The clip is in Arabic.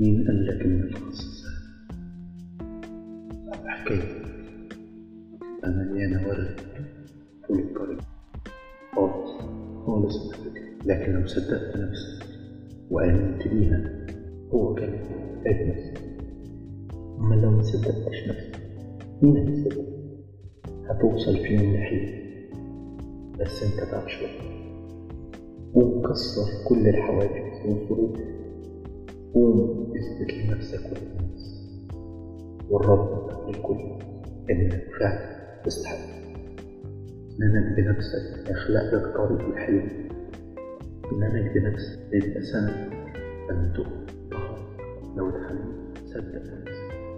قصة سهلة حكاية أنا مليانة ورد طول الطريق خالص. خالص. لكن لو صدقت نفسك وآمنت بيها هو كان ابنك أما لو ما صدقتش نفسك مين هيصدق هتوصل في يوم لحلم بس انت بقى شوية. قوم كسر كل الحواجز والظروف. قوم اثبت لنفسك وللناس والرب للكل انك فعلا تستحق. انك بنفسك يخلق لك طريق الحلم انك بنفسك يبقى سند أن ظهرك لو اتحملت صدق. نفسك